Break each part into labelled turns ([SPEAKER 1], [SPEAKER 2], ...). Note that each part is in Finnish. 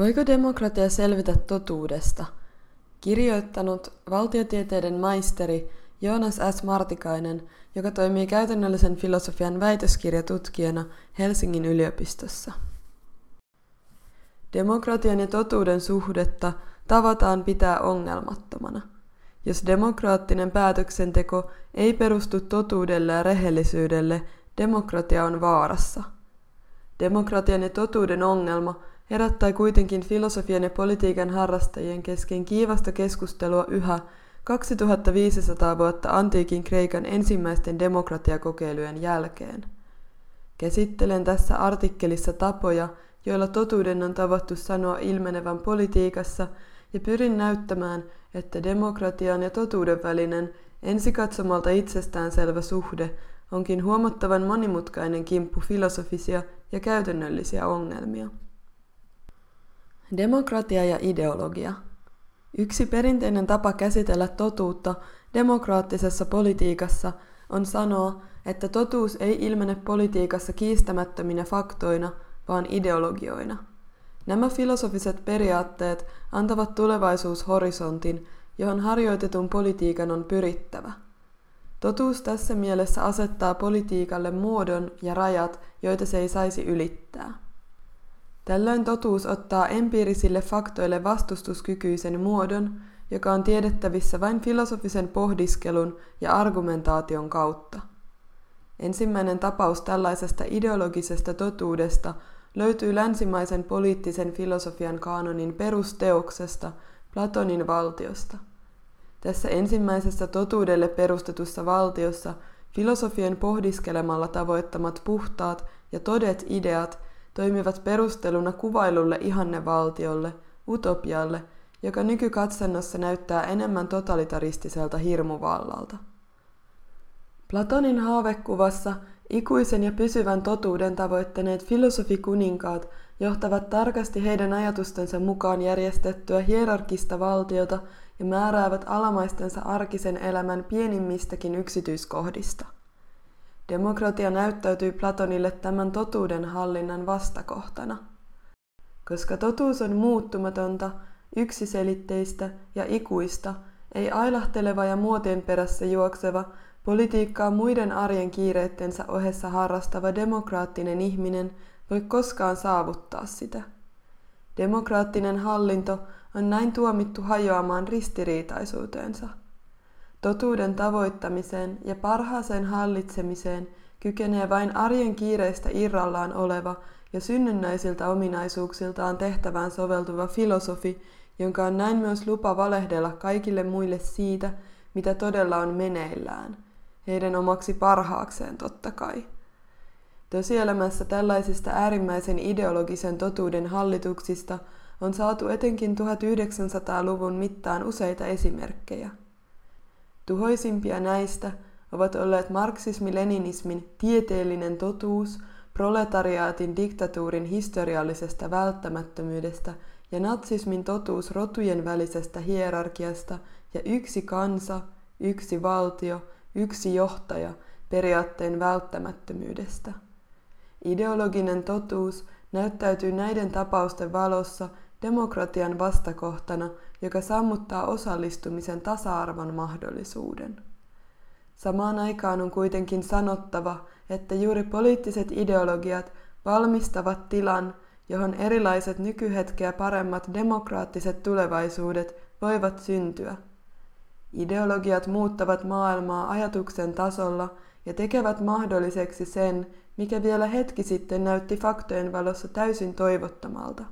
[SPEAKER 1] Voiko demokratia selvitä totuudesta? Kirjoittanut valtiotieteiden maisteri Joonas S. Martikainen, joka toimii käytännöllisen filosofian väitöskirjatutkijana Helsingin yliopistossa. Demokratian ja totuuden suhdetta tavataan pitää ongelmattomana. Jos demokraattinen päätöksenteko ei perustu totuudelle ja rehellisyydelle, demokratia on vaarassa. Demokratian ja totuuden ongelma herättää kuitenkin filosofian ja politiikan harrastajien kesken kiivasta keskustelua yhä 2500 vuotta antiikin Kreikan ensimmäisten demokratiakokeilujen jälkeen. Käsittelen tässä artikkelissa tapoja, joilla totuuden on tavattu sanoa ilmenevän politiikassa ja pyrin näyttämään, että demokratian ja totuuden välinen ensikatsomalta itsestäänselvä suhde onkin huomattavan monimutkainen kimppu filosofisia ja käytännöllisiä ongelmia. Demokratia ja ideologia. Yksi perinteinen tapa käsitellä totuutta demokraattisessa politiikassa on sanoa, että totuus ei ilmene politiikassa kiistämättöminä faktoina, vaan ideologioina. Nämä filosofiset periaatteet antavat tulevaisuushorisontin, johon harjoitetun politiikan on pyrittävä. Totuus tässä mielessä asettaa politiikalle muodon ja rajat, joita se ei saisi ylittää. Tällöin totuus ottaa empiirisille faktoille vastustuskykyisen muodon, joka on tiedettävissä vain filosofisen pohdiskelun ja argumentaation kautta. Ensimmäinen tapaus tällaisesta ideologisesta totuudesta löytyy länsimaisen poliittisen filosofian kaanonin perusteoksesta Platonin valtiosta. Tässä ensimmäisessä totuudelle perustetussa valtiossa filosofien pohdiskelemalla tavoittamat puhtaat ja todet ideat – toimivat perusteluna kuvailulle ihannevaltiolle, utopialle, joka nykykatsannossa näyttää enemmän totalitaristiselta hirmuvallalta. Platonin haavekuvassa ikuisen ja pysyvän totuuden tavoittaneet filosofikuninkaat johtavat tarkasti heidän ajatustensa mukaan järjestettyä hierarkista valtiota ja määräävät alamaistensa arkisen elämän pienimmistäkin yksityiskohdista – Demokratia näyttäytyy Platonille tämän totuuden hallinnan vastakohtana. Koska totuus on muuttumatonta, yksiselitteistä ja ikuista, ei ailahteleva ja muotien perässä juokseva, politiikkaa muiden arjen kiireittensä ohessa harrastava demokraattinen ihminen voi koskaan saavuttaa sitä. Demokraattinen hallinto on näin tuomittu hajoamaan ristiriitaisuuteensa. Totuuden tavoittamiseen ja parhaaseen hallitsemiseen kykenee vain arjen kiireistä irrallaan oleva ja synnynnäisiltä ominaisuuksiltaan tehtävään soveltuva filosofi, jonka on näin myös lupa valehdella kaikille muille siitä, mitä todella on meneillään, heidän omaksi parhaakseen totta kai. Tosielämässä tällaisista äärimmäisen ideologisen totuuden hallituksista on saatu etenkin 1900-luvun mittaan useita esimerkkejä. Tuhoisimpia näistä ovat olleet marksismi-leninismin tieteellinen totuus proletariaatin diktatuurin historiallisesta välttämättömyydestä ja natsismin totuus rotujen välisestä hierarkiasta ja yksi kansa, yksi valtio, yksi johtaja periaatteen välttämättömyydestä. Ideologinen totuus näyttäytyy näiden tapausten valossa demokratian vastakohtana, joka sammuttaa osallistumisen tasa-arvon mahdollisuuden. Samaan aikaan on kuitenkin sanottava, että juuri poliittiset ideologiat valmistavat tilan, johon erilaiset nykyhetkeä paremmat demokraattiset tulevaisuudet voivat syntyä. Ideologiat muuttavat maailmaa ajatuksen tasolla ja tekevät mahdolliseksi sen, mikä vielä hetki sitten näytti faktojen valossa täysin toivottomalta.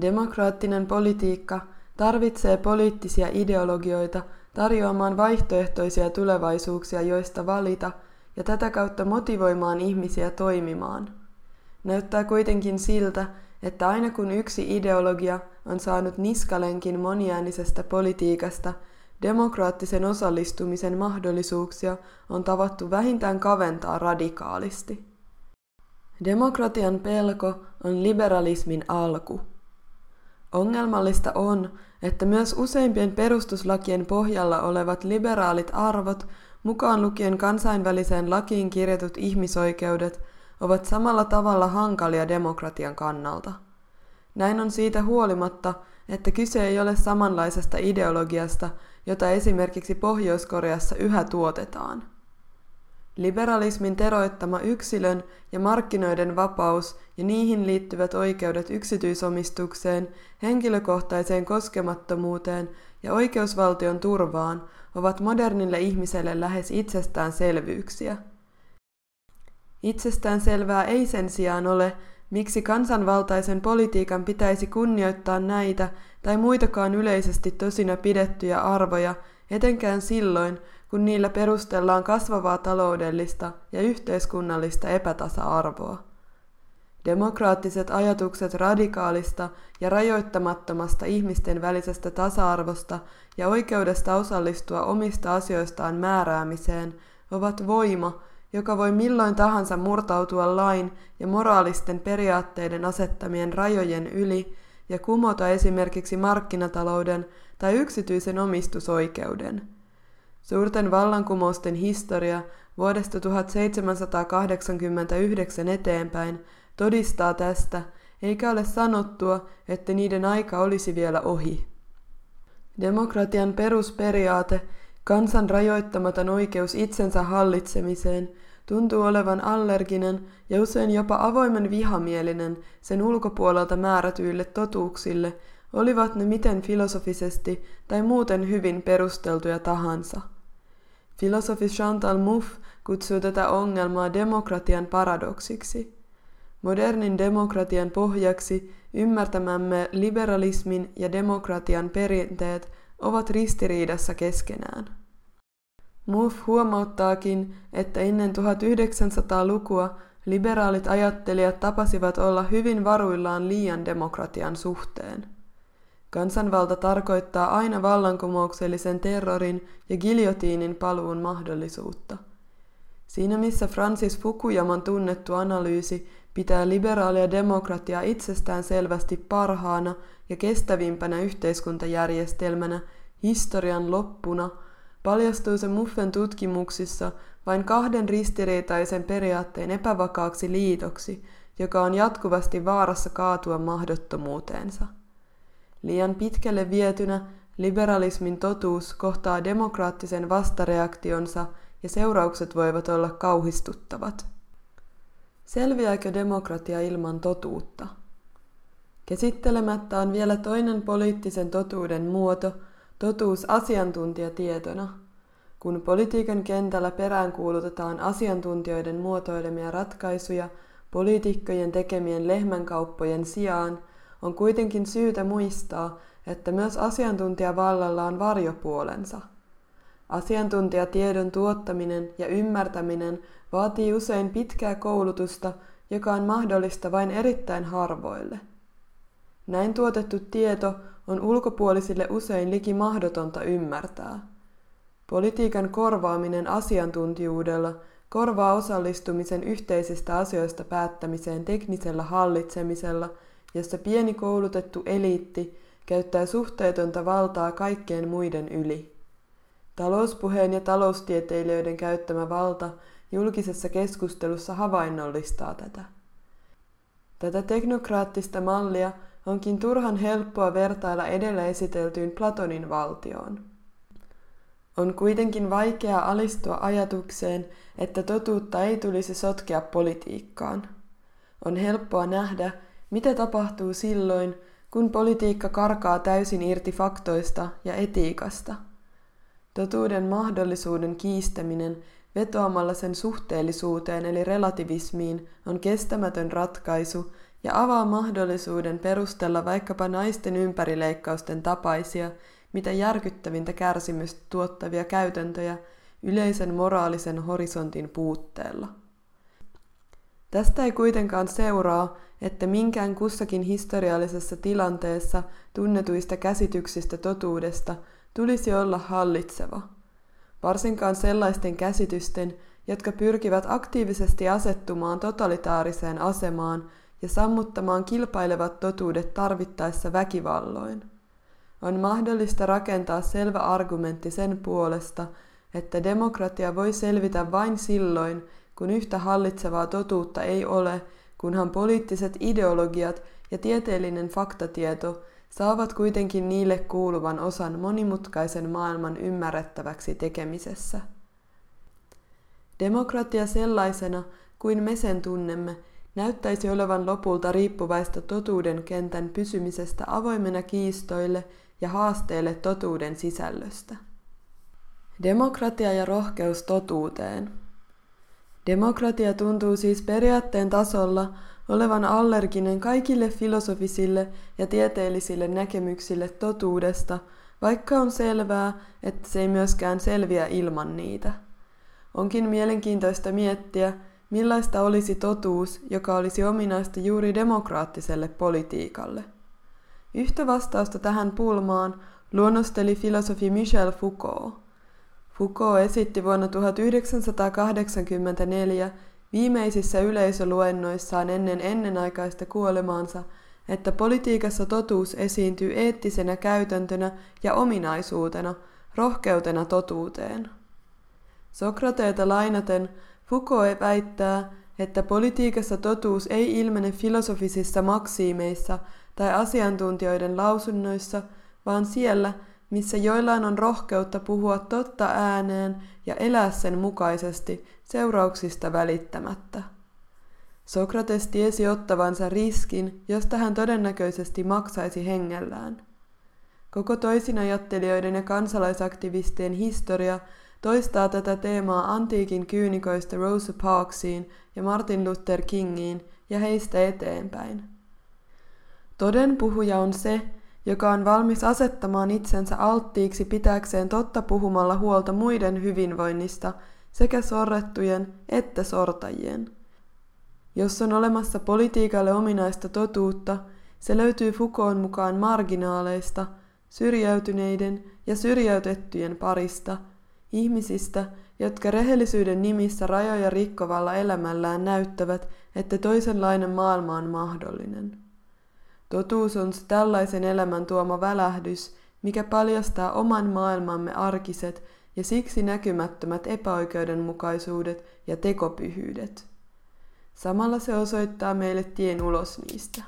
[SPEAKER 1] Demokraattinen politiikka tarvitsee poliittisia ideologioita tarjoamaan vaihtoehtoisia tulevaisuuksia, joista valita, ja tätä kautta motivoimaan ihmisiä toimimaan. Näyttää kuitenkin siltä, että aina kun yksi ideologia on saanut niskalenkin moniäänisestä politiikasta, demokraattisen osallistumisen mahdollisuuksia on tavattu vähintään kaventaa radikaalisti. Demokratian pelko on liberalismin alku. Ongelmallista on, että myös useimpien perustuslakien pohjalla olevat liberaalit arvot, mukaan lukien kansainväliseen lakiin kirjatut ihmisoikeudet, ovat samalla tavalla hankalia demokratian kannalta. Näin on siitä huolimatta, että kyse ei ole samanlaisesta ideologiasta, jota esimerkiksi Pohjois-Koreassa yhä tuotetaan. Liberalismin teroittama yksilön ja markkinoiden vapaus ja niihin liittyvät oikeudet yksityisomistukseen, henkilökohtaiseen koskemattomuuteen ja oikeusvaltion turvaan ovat modernille ihmiselle lähes itsestäänselvyyksiä. Itsestään selvää ei sen sijaan ole, miksi kansanvaltaisen politiikan pitäisi kunnioittaa näitä tai muitakaan yleisesti tosina pidettyjä arvoja, etenkään silloin, kun niillä perustellaan kasvavaa taloudellista ja yhteiskunnallista epätasa-arvoa. Demokraattiset ajatukset radikaalista ja rajoittamattomasta ihmisten välisestä tasa-arvosta ja oikeudesta osallistua omista asioistaan määräämiseen ovat voima, joka voi milloin tahansa murtautua lain ja moraalisten periaatteiden asettamien rajojen yli ja kumota esimerkiksi markkinatalouden tai yksityisen omistusoikeuden. Suurten vallankumousten historia vuodesta 1789 eteenpäin todistaa tästä, eikä ole sanottua, että niiden aika olisi vielä ohi. Demokratian perusperiaate, kansan rajoittamaton oikeus itsensä hallitsemiseen, tuntuu olevan allerginen ja usein jopa avoimen vihamielinen sen ulkopuolelta määrätyille totuuksille, olivat ne miten filosofisesti tai muuten hyvin perusteltuja tahansa. Filosofi Chantal Mouffe kutsuu tätä ongelmaa demokratian paradoksiksi. Modernin demokratian pohjaksi ymmärtämämme liberalismin ja demokratian perinteet ovat ristiriidassa keskenään. Muff huomauttaakin, että ennen 1900-lukua liberaalit ajattelijat tapasivat olla hyvin varuillaan liian demokratian suhteen. Kansanvalta tarkoittaa aina vallankumouksellisen terrorin ja giljotiinin paluun mahdollisuutta. Siinä missä Francis Fukuyaman tunnettu analyysi pitää liberaalia demokratiaa itsestään selvästi parhaana ja kestävimpänä yhteiskuntajärjestelmänä historian loppuna, paljastuu se Muffen tutkimuksissa vain kahden ristiriitaisen periaatteen epävakaaksi liitoksi, joka on jatkuvasti vaarassa kaatua mahdottomuuteensa. Liian pitkälle vietynä liberalismin totuus kohtaa demokraattisen vastareaktionsa ja seuraukset voivat olla kauhistuttavat. Selviääkö demokratia ilman totuutta? Käsittelemättä on vielä toinen poliittisen totuuden muoto, totuus asiantuntijatietona. Kun politiikan kentällä peräänkuulutetaan asiantuntijoiden muotoilemia ratkaisuja poliitikkojen tekemien lehmänkauppojen sijaan, on kuitenkin syytä muistaa, että myös asiantuntijavallalla on varjopuolensa. Asiantuntijatiedon tuottaminen ja ymmärtäminen vaatii usein pitkää koulutusta, joka on mahdollista vain erittäin harvoille. Näin tuotettu tieto on ulkopuolisille usein liki mahdotonta ymmärtää. Politiikan korvaaminen asiantuntijuudella korvaa osallistumisen yhteisistä asioista päättämiseen teknisellä hallitsemisella, jossa pieni koulutettu eliitti käyttää suhteetonta valtaa kaikkien muiden yli. Talouspuheen ja taloustieteilijöiden käyttämä valta julkisessa keskustelussa havainnollistaa tätä. Tätä teknokraattista mallia onkin turhan helppoa vertailla edellä esiteltyyn Platonin valtioon. On kuitenkin vaikea alistua ajatukseen, että totuutta ei tulisi sotkea politiikkaan. On helppoa nähdä, mitä tapahtuu silloin, kun politiikka karkaa täysin irti faktoista ja etiikasta. Totuuden mahdollisuuden kiistäminen vetoamalla sen suhteellisuuteen eli relativismiin on kestämätön ratkaisu ja avaa mahdollisuuden perustella vaikkapa naisten ympärileikkausten tapaisia, mitä järkyttävintä kärsimystä tuottavia käytäntöjä yleisen moraalisen horisontin puutteella. Tästä ei kuitenkaan seuraa, että minkään kussakin historiallisessa tilanteessa tunnetuista käsityksistä totuudesta tulisi olla hallitseva – varsinkaan sellaisten käsitysten, jotka pyrkivät aktiivisesti asettumaan totalitaariseen asemaan ja sammuttamaan kilpailevat totuudet tarvittaessa väkivalloin. On mahdollista rakentaa selvä argumentti sen puolesta, että demokratia voi selvitä vain silloin, kun yhtä hallitsevaa totuutta ei ole, kunhan poliittiset ideologiat ja tieteellinen faktatieto saavat kuitenkin niille kuuluvan osan monimutkaisen maailman ymmärrettäväksi tekemisessä. Demokratia sellaisena kuin me sen tunnemme näyttäisi olevan lopulta riippuvaista totuuden kentän pysymisestä avoimena kiistoille ja haasteille totuuden sisällöstä. Demokratia ja rohkeus totuuteen. Demokratia tuntuu siis periaatteen tasolla olevan allerginen kaikille filosofisille ja tieteellisille näkemyksille totuudesta, vaikka on selvää, että se ei myöskään selviä ilman niitä. Onkin mielenkiintoista miettiä, millaista olisi totuus, joka olisi ominaista juuri demokraattiselle politiikalle. Yhtä vastausta tähän pulmaan luonnosteli filosofi Michel Foucault. Foucault esitti vuonna 1984 viimeisissä yleisöluennoissaan ennen ennenaikaista kuolemaansa, että politiikassa totuus esiintyy eettisenä käytäntönä ja ominaisuutena, rohkeutena totuuteen. Sokrateeta lainaten Foucault väittää, että politiikassa totuus ei ilmene filosofisissa maksiimeissa tai asiantuntijoiden lausunnoissa, vaan siellä, missä joillain on rohkeutta puhua totta ääneen ja elää sen mukaisesti seurauksista välittämättä. Sokrates tiesi ottavansa riskin, josta hän todennäköisesti maksaisi hengellään. Koko toisinajattelijoiden ja kansalaisaktivistien historia toistaa tätä teemaa antiikin kyynikoista Rosa Parksiin ja Martin Luther Kingiin ja heistä eteenpäin. Toden puhuja on se, joka on valmis asettamaan itsensä alttiiksi pitääkseen totta puhumalla huolta muiden hyvinvoinnista sekä sorrettujen että sortajien. Jos on olemassa politiikalle ominaista totuutta, se löytyy Foucaultin mukaan marginaaleista, syrjäytyneiden ja syrjäytettyjen parista – Ihmisistä, jotka rehellisyyden nimissä rajoja rikkovalla elämällään näyttävät, että toisenlainen maailma on mahdollinen. Totuus on se tällaisen elämän tuoma välähdys, mikä paljastaa oman maailmamme arkiset ja siksi näkymättömät epäoikeudenmukaisuudet ja tekopyhyydet. Samalla se osoittaa meille tien ulos niistä.